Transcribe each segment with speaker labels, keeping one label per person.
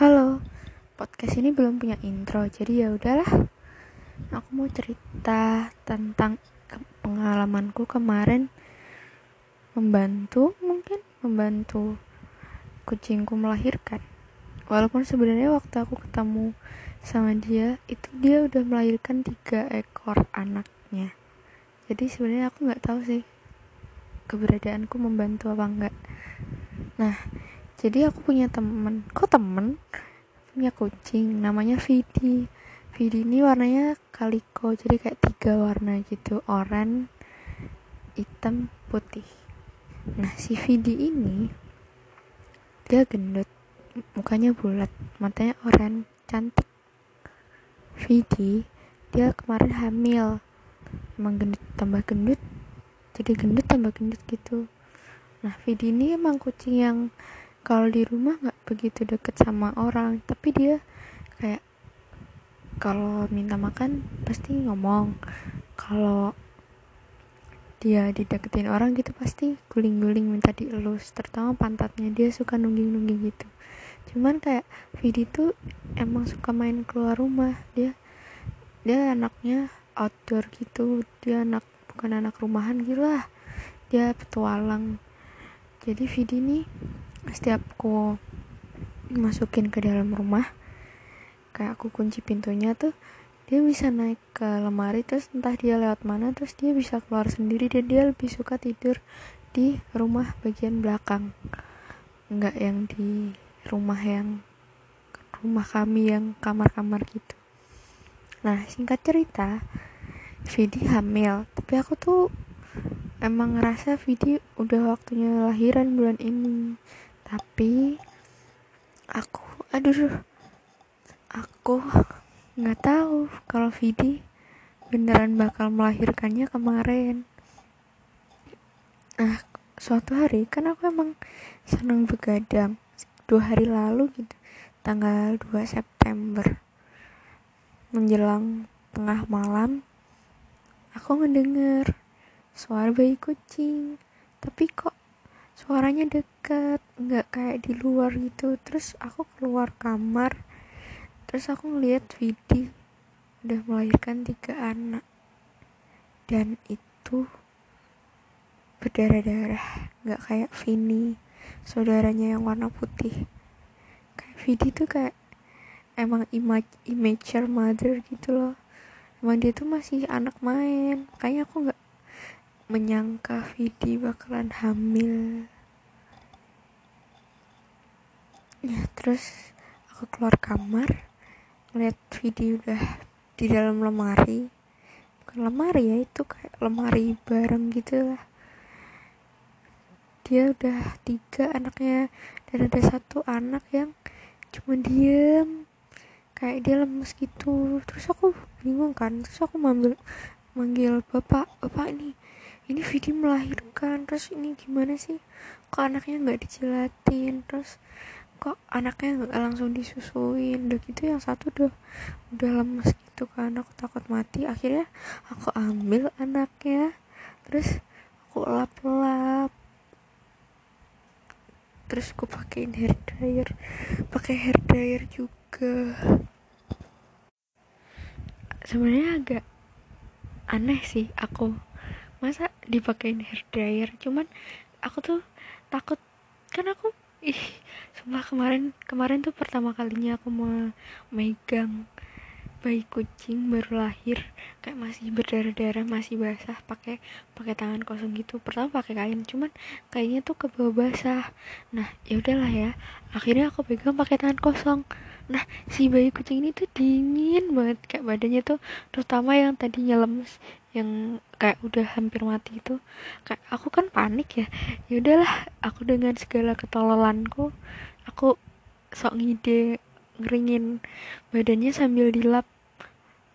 Speaker 1: Halo, podcast ini belum punya intro, jadi ya udahlah. Aku mau cerita tentang pengalamanku kemarin membantu, mungkin membantu kucingku melahirkan. Walaupun sebenarnya waktu aku ketemu sama dia, itu dia udah melahirkan tiga ekor anaknya. Jadi sebenarnya aku nggak tahu sih keberadaanku membantu apa enggak. Nah, jadi aku punya temen. Kok temen? Punya kucing. Namanya Vidi. Vidi ini warnanya kaliko. Jadi kayak tiga warna gitu. Oranye hitam putih. Nah si Vidi ini dia gendut. Mukanya bulat. Matanya oranye cantik. Vidi dia kemarin hamil. Emang gendut tambah gendut. Jadi gendut tambah gendut gitu. Nah Vidi ini emang kucing yang kalau di rumah nggak begitu deket sama orang tapi dia kayak kalau minta makan pasti ngomong. Kalau dia dideketin orang gitu pasti guling-guling minta dielus terutama pantatnya dia suka nungging-nungging gitu. Cuman kayak Vidi tuh emang suka main keluar rumah. Dia dia anaknya outdoor gitu dia anak bukan anak rumahan gitu dia petualang. Jadi Vidi nih setiap aku masukin ke dalam rumah. Kayak aku kunci pintunya tuh dia bisa naik ke lemari terus entah dia lewat mana terus dia bisa keluar sendiri dan dia lebih suka tidur di rumah bagian belakang. Nggak yang di rumah yang rumah kami yang kamar-kamar gitu. Nah singkat cerita Vidi hamil. Tapi aku tuh emang ngerasa Vidi udah waktunya lahiran bulan ini tapi aku aduh aku nggak tahu kalau Vidi beneran bakal melahirkannya kemarin. Nah suatu hari kan aku emang seneng begadang dua hari lalu gitu tanggal 2 September. Menjelang tengah malam aku ngedenger suara bayi kucing. Tapi kok suaranya dekat nggak kayak di luar gitu. Terus aku keluar kamar terus aku ngeliat Vidi udah melahirkan tiga anak. Dan itu berdarah-darah nggak kayak Vini saudaranya yang warna putih. Kayak Vidi tuh kayak emang image immature mother gitu loh. Emang dia tuh masih anak main kayaknya aku nggak menyangka Vidi bakalan hamil. Ya terus aku keluar kamar lihat Vidi udah di dalam lemari. Bukan lemari ya itu kayak lemari bareng gitu lah. Dia udah tiga anaknya dan ada satu anak yang cuma diem. Kayak dia lemes gitu. Terus aku bingung kan terus aku manggil manggil bapak bapak ini ini Vidi melahirkan terus ini gimana sih? Kok anaknya nggak dijilatin terus kok anaknya nggak langsung disusuin? Udah gitu yang satu udah udah lemes gitu kan aku takut mati. Akhirnya aku ambil anaknya terus aku lap-lap. Terus aku pakein hair dryer pakai hair dryer juga. Sebenarnya agak aneh sih aku. Masa dipakein hair dryer. Cuman aku tuh takut kan aku ih sumpah kemarin kemarin tuh pertama kalinya aku mau megang bayi kucing baru lahir. Kayak masih berdarah-darah masih basah pakai pakai tangan kosong gitu. Pertama pakai kain cuman kayaknya tuh ke bawah basah. Nah ya udahlah ya. Akhirnya aku pegang pakai tangan kosong. Nah si bayi kucing ini tuh dingin banget. Kayak badannya tuh terutama yang tadinya lemes yang kayak udah hampir mati itu kayak aku kan panik ya. Ya udahlah aku dengan segala ketololanku aku sok ngide ngeringin badannya sambil dilap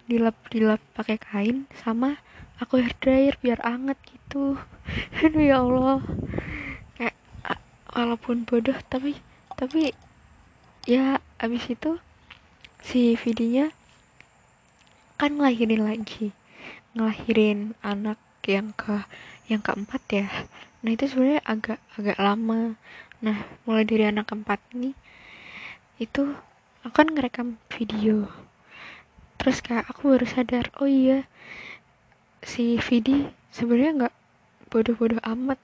Speaker 1: dilap dilap pakai kain sama aku hair dryer biar anget gitu. Aduh ya Allah. Kayak walaupun bodoh tapi tapi ya abis itu si videonya kan ngelahirin lagi ngelahirin anak yang ke yang keempat ya. Nah itu sebenarnya agak agak lama. Nah mulai dari anak keempat ini itu aku kan ngerekam video. Terus kayak aku baru sadar oh iya si Vidi sebenarnya nggak bodoh-bodoh amat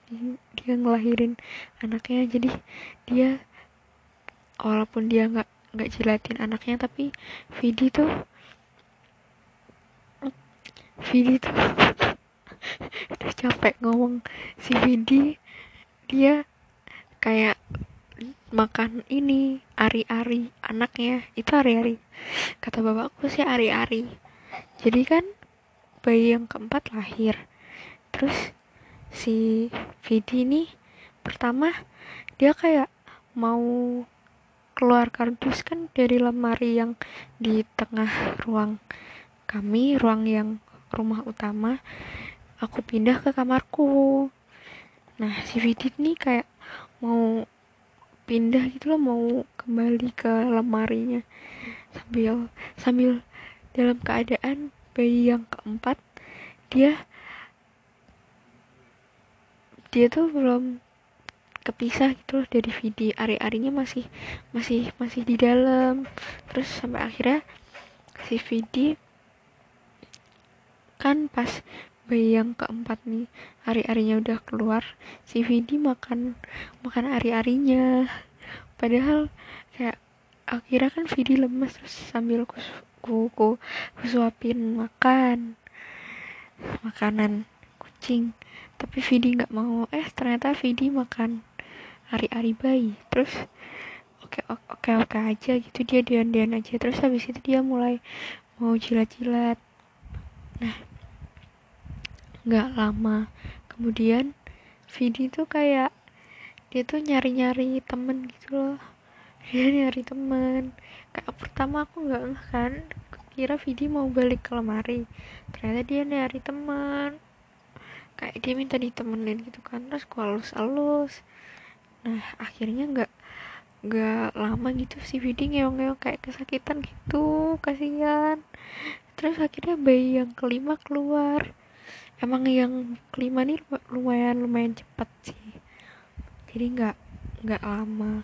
Speaker 1: dia ngelahirin anaknya. Jadi dia walaupun dia nggak nggak jelatin anaknya tapi Vidi tuh Vidi tuh udah capek ngomong. Si Vidi dia kayak makan ini ari-ari anaknya. Itu ari-ari. Kata bapakku sih ari-ari. Jadi kan bayi yang keempat lahir. Terus si Vidi ini pertama dia kayak mau keluar kardus kan dari lemari yang di tengah ruang kami ruang yang rumah utama aku pindah ke kamarku. Nah si Vidi ini kayak mau pindah gitu loh mau kembali ke lemarinya. Sambil sambil dalam keadaan bayi yang keempat dia dia tuh belum kepisah gitu loh dari Vidi ari-arinya masih masih masih di dalam. Terus sampai akhirnya si Vidi kan pas bayi yang keempat nih ari-arinya udah keluar si Vidi makan makan ari-arinya padahal kayak akhirnya kan Vidi lemes terus sambil ku ku, ku, ku suapin makan makanan kucing. Tapi Vidi nggak mau. Eh ternyata Vidi makan ari-ari bayi. Terus oke oke oke aja gitu dia dian-dian aja. Terus habis itu dia mulai mau jilat-jilat. Nah nggak lama. Kemudian Vidi tuh kayak dia tuh nyari-nyari temen gitu loh. Dia nyari temen. Kayak pertama aku nggak ngeh kan kira Vidi mau balik ke lemari. Ternyata dia nyari teman kayak dia minta ditemenin gitu kan terus aku halus-halus nah akhirnya nggak nggak lama gitu si Vidi ngeong-ngeong kayak kesakitan gitu kasihan. Terus akhirnya bayi yang kelima keluar emang yang kelima nih lumayan lumayan cepat sih. Jadi nggak nggak lama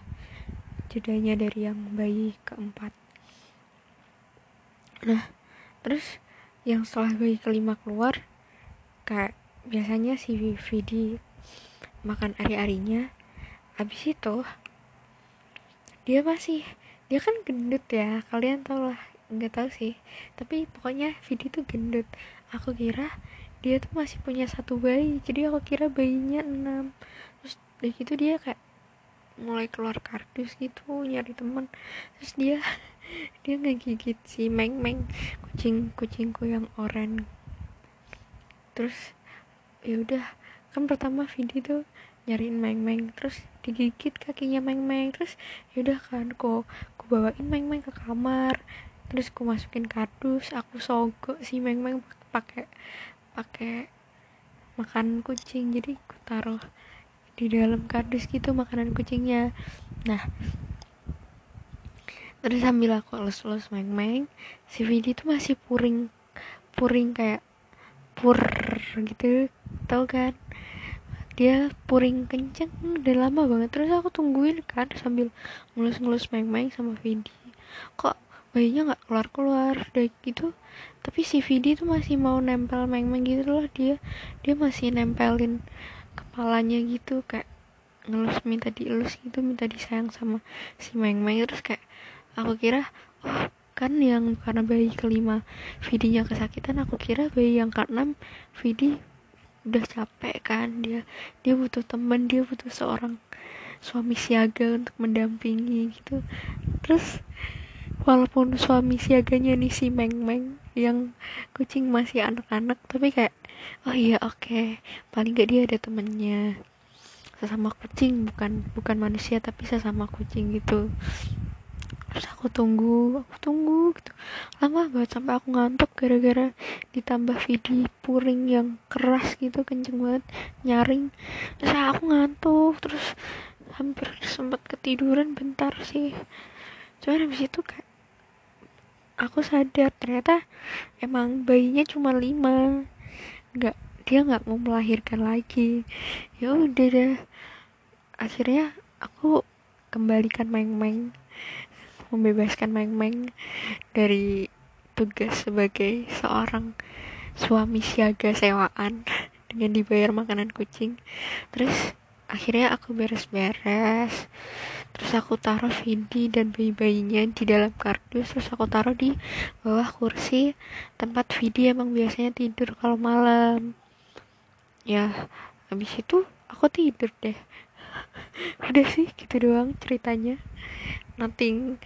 Speaker 1: jedanya dari yang bayi keempat. Nah terus yang setelah bayi kelima keluar kayak biasanya si Vidi makan ari-arinya. Habis itu dia masih dia kan gendut ya kalian tau lah nggak tahu sih. Tapi pokoknya Vidi tuh gendut. Aku kira dia tuh masih punya satu bayi jadi aku kira bayinya enam. Terus dari gitu dia kayak mulai keluar kardus gitu nyari temen. Terus dia dia ngegigit si meng meng kucing kucingku yang oranye terus ya udah kan pertama Vidi tuh nyariin meng meng terus digigit kakinya meng meng. Terus ya udah kan kok aku bawain meng meng ke kamar. Terus aku masukin kardus aku sogok si meng meng pakai pakai makan kucing. Jadi aku taruh di dalam kardus gitu makanan kucingnya. Nah terus sambil aku elus-elus meng-meng si Vidi tuh masih puring puring kayak pur gitu tau kan? Dia puring kenceng udah lama banget. Terus aku tungguin kan sambil ngelus-ngelus meng-meng sama Vidi kok bayinya nggak keluar keluar udah gitu. Tapi si Vidi tuh masih mau nempel meng-meng gitu loh dia dia masih nempelin kepalanya gitu kayak ngelus minta dielus gitu minta disayang sama si meng-meng. Terus kayak aku kira oh kan yang karena bayi kelima Vidinya kesakitan aku kira bayi yang keenam Vidi udah capek kan dia dia butuh teman dia butuh seorang suami siaga untuk mendampingi gitu. Terus walaupun suami siaganya nih si Meng Meng yang kucing masih anak-anak tapi kayak oh iya oke okay. paling gak dia ada temennya. Sesama kucing bukan bukan manusia tapi sesama kucing gitu. Terus aku tunggu aku tunggu gitu. Lama banget sampai aku ngantuk gara-gara ditambah video puring yang keras gitu kenceng banget nyaring. Terus aku ngantuk terus hampir sempat ketiduran bentar sih. Cuman habis itu kayak aku sadar ternyata emang bayinya cuma lima. Nggak dia nggak mau melahirkan lagi. Ya udah deh. Akhirnya aku kembalikan main-main membebaskan Meng-Meng dari tugas sebagai seorang suami siaga sewaan dengan dibayar makanan kucing. Terus akhirnya aku beres-beres terus aku taruh Vindi dan bayi-bayinya di dalam kardus. Terus aku taruh di bawah kursi tempat Vindi emang biasanya tidur kalau malam. Ya habis itu aku tidur deh. Udah sih gitu doang ceritanya. Nothing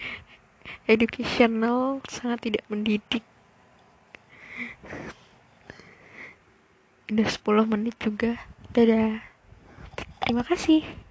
Speaker 1: educational sangat tidak mendidik. Udah 10 menit juga. Dadah. Terima kasih